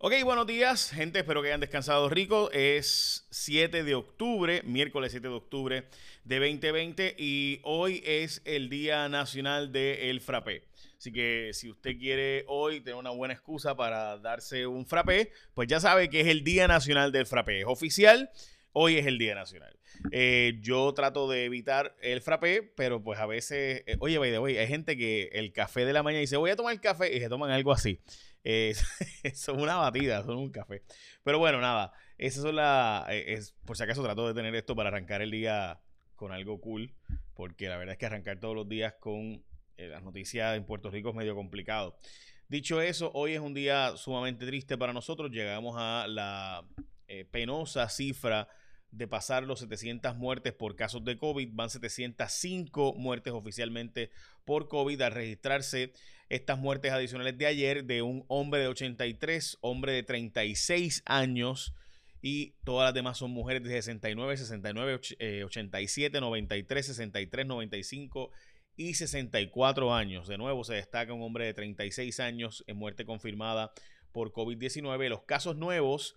Ok, buenos días, gente. Espero que hayan descansado rico. Es 7 de octubre, miércoles 7 de octubre de 2020 y hoy es el Día Nacional del Frappé. Así que si usted quiere hoy tener una buena excusa para darse un frappé, pues ya sabe que es el Día Nacional del Frappé. Es oficial, hoy es el Día Nacional. Eh, yo trato de evitar el frappé, pero pues a veces, eh, oye, by the hay gente que el café de la mañana dice, voy a tomar café y se toman algo así. Eh, son una batida, son un café. Pero bueno, nada, esas son las, es, por si acaso trato de tener esto para arrancar el día con algo cool, porque la verdad es que arrancar todos los días con las noticias en Puerto Rico es medio complicado. Dicho eso, hoy es un día sumamente triste para nosotros. Llegamos a la penosa cifra de pasar los 700 muertes por casos de COVID. Van 705 muertes oficialmente por COVID al registrarse estas muertes adicionales de ayer de un hombre de 83, hombre de 36 años y todas las demás son mujeres de 69, 69, 87, 93, 63, 95 y 64 años. De nuevo se destaca un hombre de 36 años en muerte confirmada por COVID-19. Los casos nuevos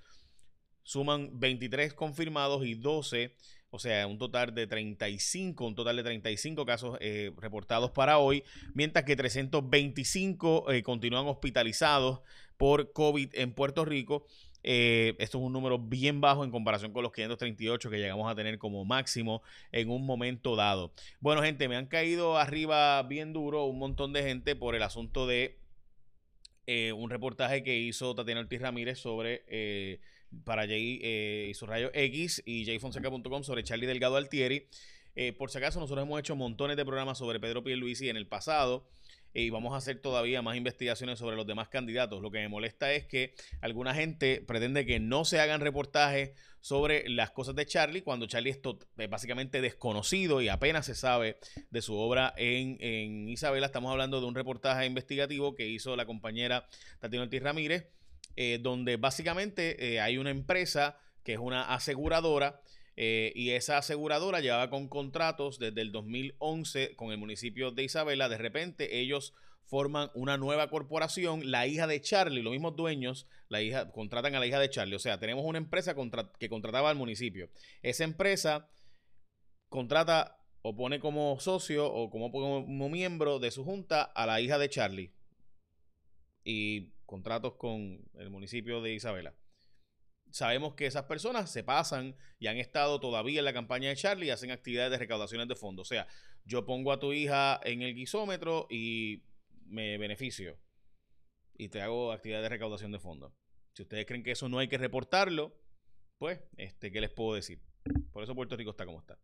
suman 23 confirmados y 12, o sea, un total de 35, un total de 35 casos eh, reportados para hoy, mientras que 325 eh, continúan hospitalizados por COVID en Puerto Rico. Eh, esto es un número bien bajo en comparación con los 538 que llegamos a tener como máximo en un momento dado. Bueno, gente, me han caído arriba bien duro un montón de gente por el asunto de un reportaje que hizo Tatiana Ortiz Ramírez sobre para Jay eh, y su rayo X y jfonseca.com sobre Charlie Delgado Altieri. Eh, por si acaso, nosotros hemos hecho montones de programas sobre Pedro Pierluisi en el pasado y vamos a hacer todavía más investigaciones sobre los demás candidatos. Lo que me molesta es que alguna gente pretende que no se hagan reportajes sobre las cosas de Charlie cuando Charlie es, básicamente desconocido y apenas se sabe de su obra en, en Isabela. Estamos hablando de un reportaje investigativo que hizo la compañera Tatiana Ortiz Ramírez eh, donde básicamente eh, hay una empresa que es una aseguradora eh, y esa aseguradora llevaba con contratos desde el 2011 con el municipio de Isabela. De repente ellos forman una nueva corporación, la hija de Charlie, los mismos dueños, la hija, contratan a la hija de Charlie. O sea, tenemos una empresa que contrataba al municipio. Esa empresa contrata o pone como socio o como, como miembro de su junta a la hija de Charlie. Y contratos con el municipio de Isabela. Sabemos que esas personas se pasan y han estado todavía en la campaña de Charlie y hacen actividades de recaudaciones de fondos. O sea, yo pongo a tu hija en el guisómetro y me beneficio y te hago actividades de recaudación de fondos. Si ustedes creen que eso no hay que reportarlo, pues, este, ¿qué les puedo decir? Por eso Puerto Rico está como está.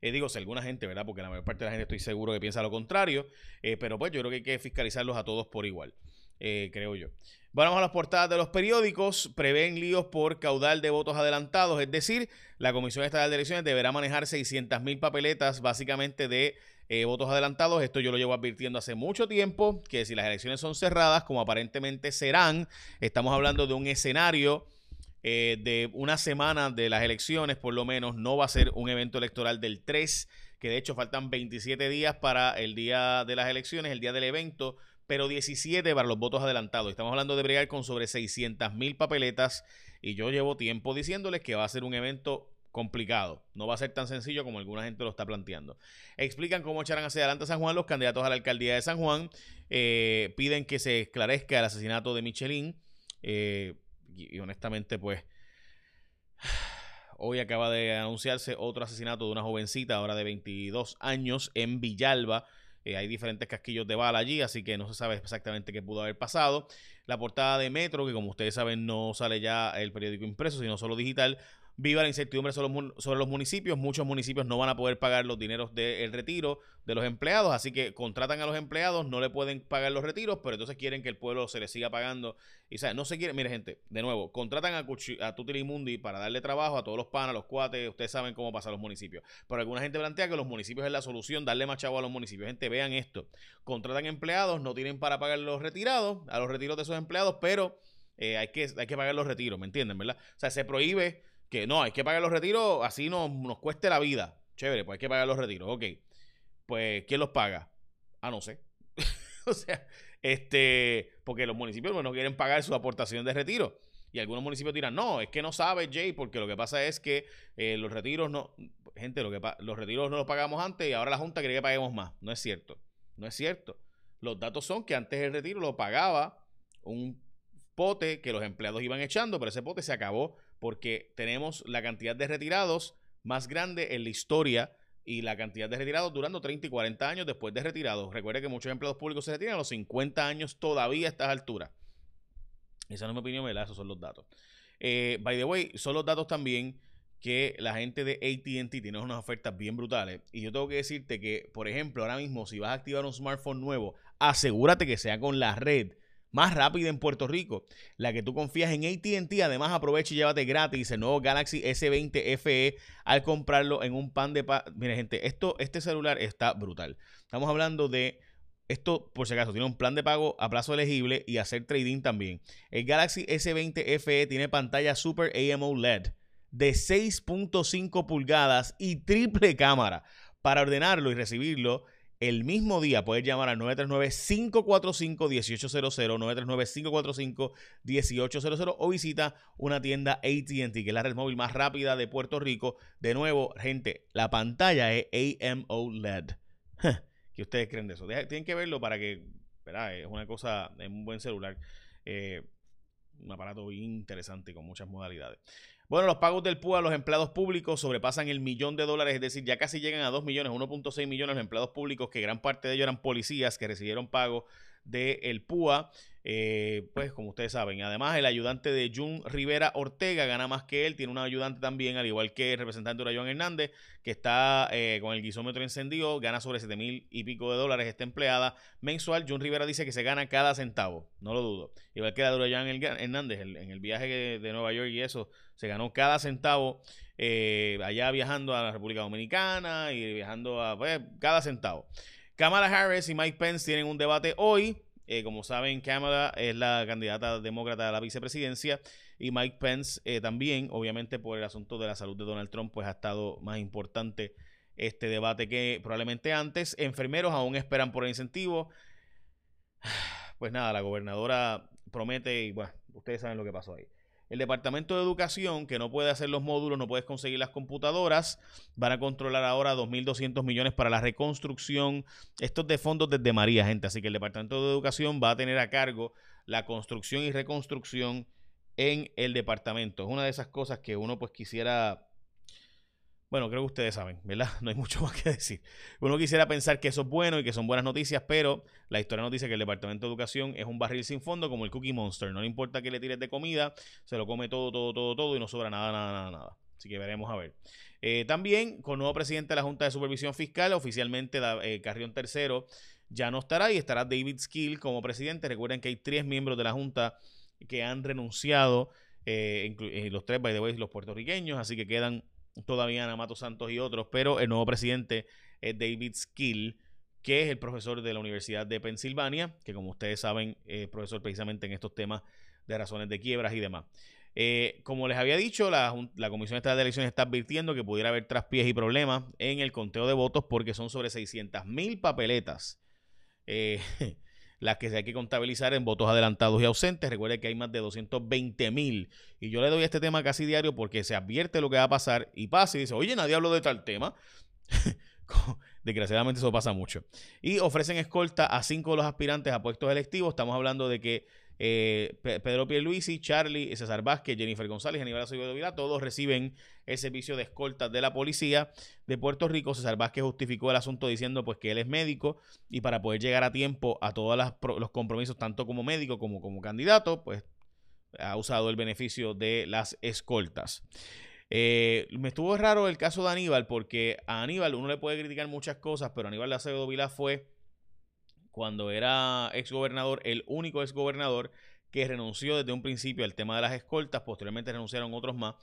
Eh, digo, si alguna gente, ¿verdad? Porque la mayor parte de la gente estoy seguro que piensa lo contrario, eh, pero pues yo creo que hay que fiscalizarlos a todos por igual. Eh, creo yo. Vamos a las portadas de los periódicos. Prevén líos por caudal de votos adelantados, es decir, la Comisión Estatal de Elecciones deberá manejar 600 mil papeletas básicamente de eh, votos adelantados. Esto yo lo llevo advirtiendo hace mucho tiempo, que si las elecciones son cerradas, como aparentemente serán, estamos hablando de un escenario eh, de una semana de las elecciones, por lo menos, no va a ser un evento electoral del 3, que de hecho faltan 27 días para el día de las elecciones, el día del evento pero 17 para los votos adelantados. Estamos hablando de bregar con sobre 600 mil papeletas y yo llevo tiempo diciéndoles que va a ser un evento complicado. No va a ser tan sencillo como alguna gente lo está planteando. Explican cómo echarán hacia adelante a San Juan los candidatos a la alcaldía de San Juan. Eh, piden que se esclarezca el asesinato de Michelin. Eh, y, honestamente, pues, hoy acaba de anunciarse otro asesinato de una jovencita, ahora de 22 años, en Villalba. Eh, hay diferentes casquillos de bala allí, así que no se sabe exactamente qué pudo haber pasado. La portada de Metro, que como ustedes saben no sale ya el periódico impreso, sino solo digital, Viva la incertidumbre sobre los, municipios. Muchos municipios no van a poder pagar los dineros del retiro de los empleados, así que contratan a los empleados, no le pueden pagar los retiros, pero entonces quieren que el pueblo se les siga pagando. Y no se quiere, mire gente, de nuevo, contratan a, a Tutilimundi para darle trabajo a todos los panas, los cuates, ustedes saben cómo pasan los municipios. Pero alguna gente plantea que los municipios es la solución, darle más chavo a los municipios. Gente, vean esto. Contratan empleados, no tienen para pagar los retirados, a los retiros de esos empleados, pero eh, hay, que, hay que pagar los retiros, ¿me entienden, verdad? O sea, se prohíbe que no, hay que pagar los retiros, así nos, nos cueste la vida. Chévere, pues hay que pagar los retiros. Ok. Pues, ¿quién los paga? Ah, no sé. o sea, este, porque los municipios no quieren pagar su aportación de retiro. Y algunos municipios dirán, no, es que no sabe Jay, porque lo que pasa es que eh, los retiros no, gente, lo que los retiros no los pagamos antes y ahora la Junta quiere que paguemos más. No es cierto. No es cierto. Los datos son que antes el retiro lo pagaba un pote que los empleados iban echando, pero ese pote se acabó porque tenemos la cantidad de retirados más grande en la historia y la cantidad de retirados durando 30 y 40 años después de retirados. Recuerde que muchos empleados públicos se retiran a los 50 años todavía a estas alturas. Esa no es mi opinión, ¿verdad? Esos son los datos. Eh, by the way, son los datos también que la gente de ATT tiene unas ofertas bien brutales. Y yo tengo que decirte que, por ejemplo, ahora mismo, si vas a activar un smartphone nuevo, asegúrate que sea con la red más rápida en Puerto Rico, la que tú confías en ATT. Además, aprovecha y llévate gratis el nuevo Galaxy S20 FE al comprarlo en un pan de pa Mire, gente, esto, este celular está brutal. Estamos hablando de. Esto, por si acaso, tiene un plan de pago a plazo elegible y hacer trading también. El Galaxy S20 FE tiene pantalla Super AMO LED de 6.5 pulgadas y triple cámara. Para ordenarlo y recibirlo, el mismo día puedes llamar al 939-545-1800, 939-545-1800 o visita una tienda ATT, que es la red móvil más rápida de Puerto Rico. De nuevo, gente, la pantalla es AMO LED. ¿Qué ustedes creen de eso? Tienen que verlo para que, ¿verdad? Es una cosa, es un buen celular. Eh, un aparato interesante con muchas modalidades. Bueno, los pagos del PUA a los empleados públicos sobrepasan el millón de dólares, es decir, ya casi llegan a 2 millones, 1.6 millones los empleados públicos, que gran parte de ellos eran policías que recibieron pago del PUA. Eh, pues como ustedes saben, además el ayudante de Jun Rivera Ortega gana más que él, tiene un ayudante también, al igual que el representante Urayon Hernández, que está eh, con el guisómetro encendido, gana sobre 7 mil y pico de dólares esta empleada mensual. Jun Rivera dice que se gana cada centavo, no lo dudo. Igual que la de Hernández, en el viaje de Nueva York y eso, se ganó cada centavo eh, allá viajando a la República Dominicana y viajando a pues, cada centavo. Kamala Harris y Mike Pence tienen un debate hoy. Eh, como saben, Kamala es la candidata demócrata a la vicepresidencia y Mike Pence eh, también, obviamente por el asunto de la salud de Donald Trump, pues ha estado más importante este debate que probablemente antes. Enfermeros aún esperan por el incentivo. Pues nada, la gobernadora promete y bueno, ustedes saben lo que pasó ahí. El Departamento de Educación, que no puede hacer los módulos, no puedes conseguir las computadoras, van a controlar ahora 2.200 millones para la reconstrucción. Esto es de fondos desde María, gente. Así que el Departamento de Educación va a tener a cargo la construcción y reconstrucción en el departamento. Es una de esas cosas que uno pues quisiera bueno, creo que ustedes saben, ¿verdad? No hay mucho más que decir. Uno quisiera pensar que eso es bueno y que son buenas noticias, pero la historia nos dice que el Departamento de Educación es un barril sin fondo como el Cookie Monster. No le importa que le tires de comida, se lo come todo, todo, todo, todo y no sobra nada, nada, nada, nada. Así que veremos a ver. Eh, también, con nuevo presidente de la Junta de Supervisión Fiscal, oficialmente eh, Carrión III ya no estará y estará David Skill como presidente. Recuerden que hay tres miembros de la Junta que han renunciado, eh, eh los tres, by the way, los puertorriqueños, así que quedan todavía Ana Mato Santos y otros, pero el nuevo presidente es David Skill, que es el profesor de la Universidad de Pensilvania, que como ustedes saben, es profesor precisamente en estos temas de razones de quiebras y demás. Eh, como les había dicho, la, Comisión Estatal de Elecciones está advirtiendo que pudiera haber traspiés y problemas en el conteo de votos porque son sobre 600 mil papeletas. Eh, las que se hay que contabilizar en votos adelantados y ausentes. Recuerde que hay más de 220 mil. Y yo le doy este tema casi diario porque se advierte lo que va a pasar y pasa y dice, oye, nadie habló de tal tema. Desgraciadamente eso pasa mucho. Y ofrecen escolta a cinco de los aspirantes a puestos electivos. Estamos hablando de que eh, Pedro Pierluisi, Charlie, César Vázquez, Jennifer González, Aníbal Acevedo Vila, todos reciben el servicio de escolta de la policía de Puerto Rico. César Vázquez justificó el asunto diciendo pues que él es médico y para poder llegar a tiempo a todos los compromisos, tanto como médico como como candidato, pues ha usado el beneficio de las escoltas. Eh, me estuvo raro el caso de Aníbal porque a Aníbal uno le puede criticar muchas cosas, pero Aníbal Acevedo Vila fue cuando era exgobernador, el único exgobernador que renunció desde un principio al tema de las escoltas, posteriormente renunciaron otros más.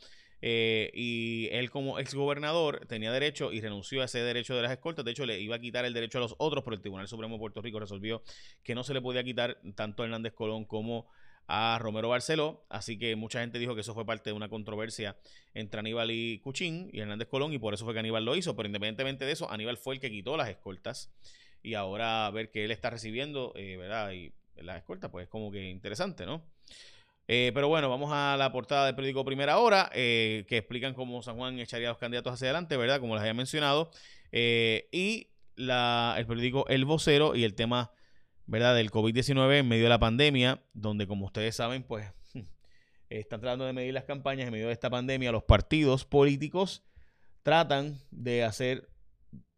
Eh, y él como exgobernador tenía derecho y renunció a ese derecho de las escoltas. De hecho, le iba a quitar el derecho a los otros, pero el Tribunal Supremo de Puerto Rico resolvió que no se le podía quitar tanto a Hernández Colón como a Romero Barceló. Así que mucha gente dijo que eso fue parte de una controversia entre Aníbal y Cuchín y Hernández Colón, y por eso fue que Aníbal lo hizo. Pero independientemente de eso, Aníbal fue el que quitó las escoltas y ahora ver que él está recibiendo, eh, ¿verdad? Y la escolta, pues es como que interesante, ¿no? Eh, pero bueno, vamos a la portada del periódico Primera Hora, eh, que explican cómo San Juan echaría a los candidatos hacia adelante, ¿verdad? Como les había mencionado. Y la, el periódico El Vocero y el tema, ¿verdad? Del COVID-19 en medio de la pandemia, donde como ustedes saben, pues están tratando de medir las campañas en medio de esta pandemia. Los partidos políticos tratan de hacer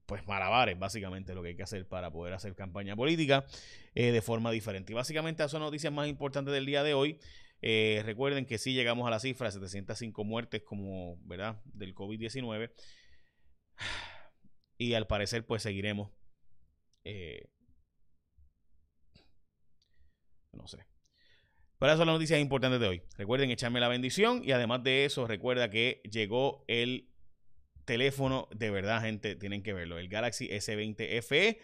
pues malabares, básicamente, lo que hay que hacer para poder hacer campaña política de forma diferente. Y básicamente esas son noticias más importantes del día de hoy. Eh, recuerden que si llegamos a la cifra de 705 muertes como, ¿verdad? Del COVID-19. Y al parecer pues seguiremos. Eh, no sé. Pero esas son las noticias importantes de hoy. Recuerden echarme la bendición y además de eso recuerda que llegó el teléfono, de verdad gente, tienen que verlo, el Galaxy S20 FE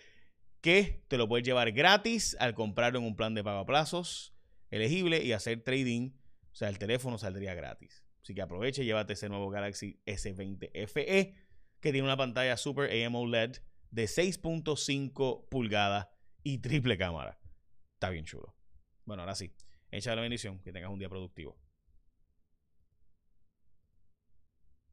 que te lo puedes llevar gratis al comprarlo en un plan de pago a plazos elegible y hacer trading, o sea, el teléfono saldría gratis. Así que aproveche y llévate ese nuevo Galaxy S20 FE que tiene una pantalla Super AMOLED de 6.5 pulgadas y triple cámara. Está bien chulo. Bueno, ahora sí, echa la bendición, que tengas un día productivo.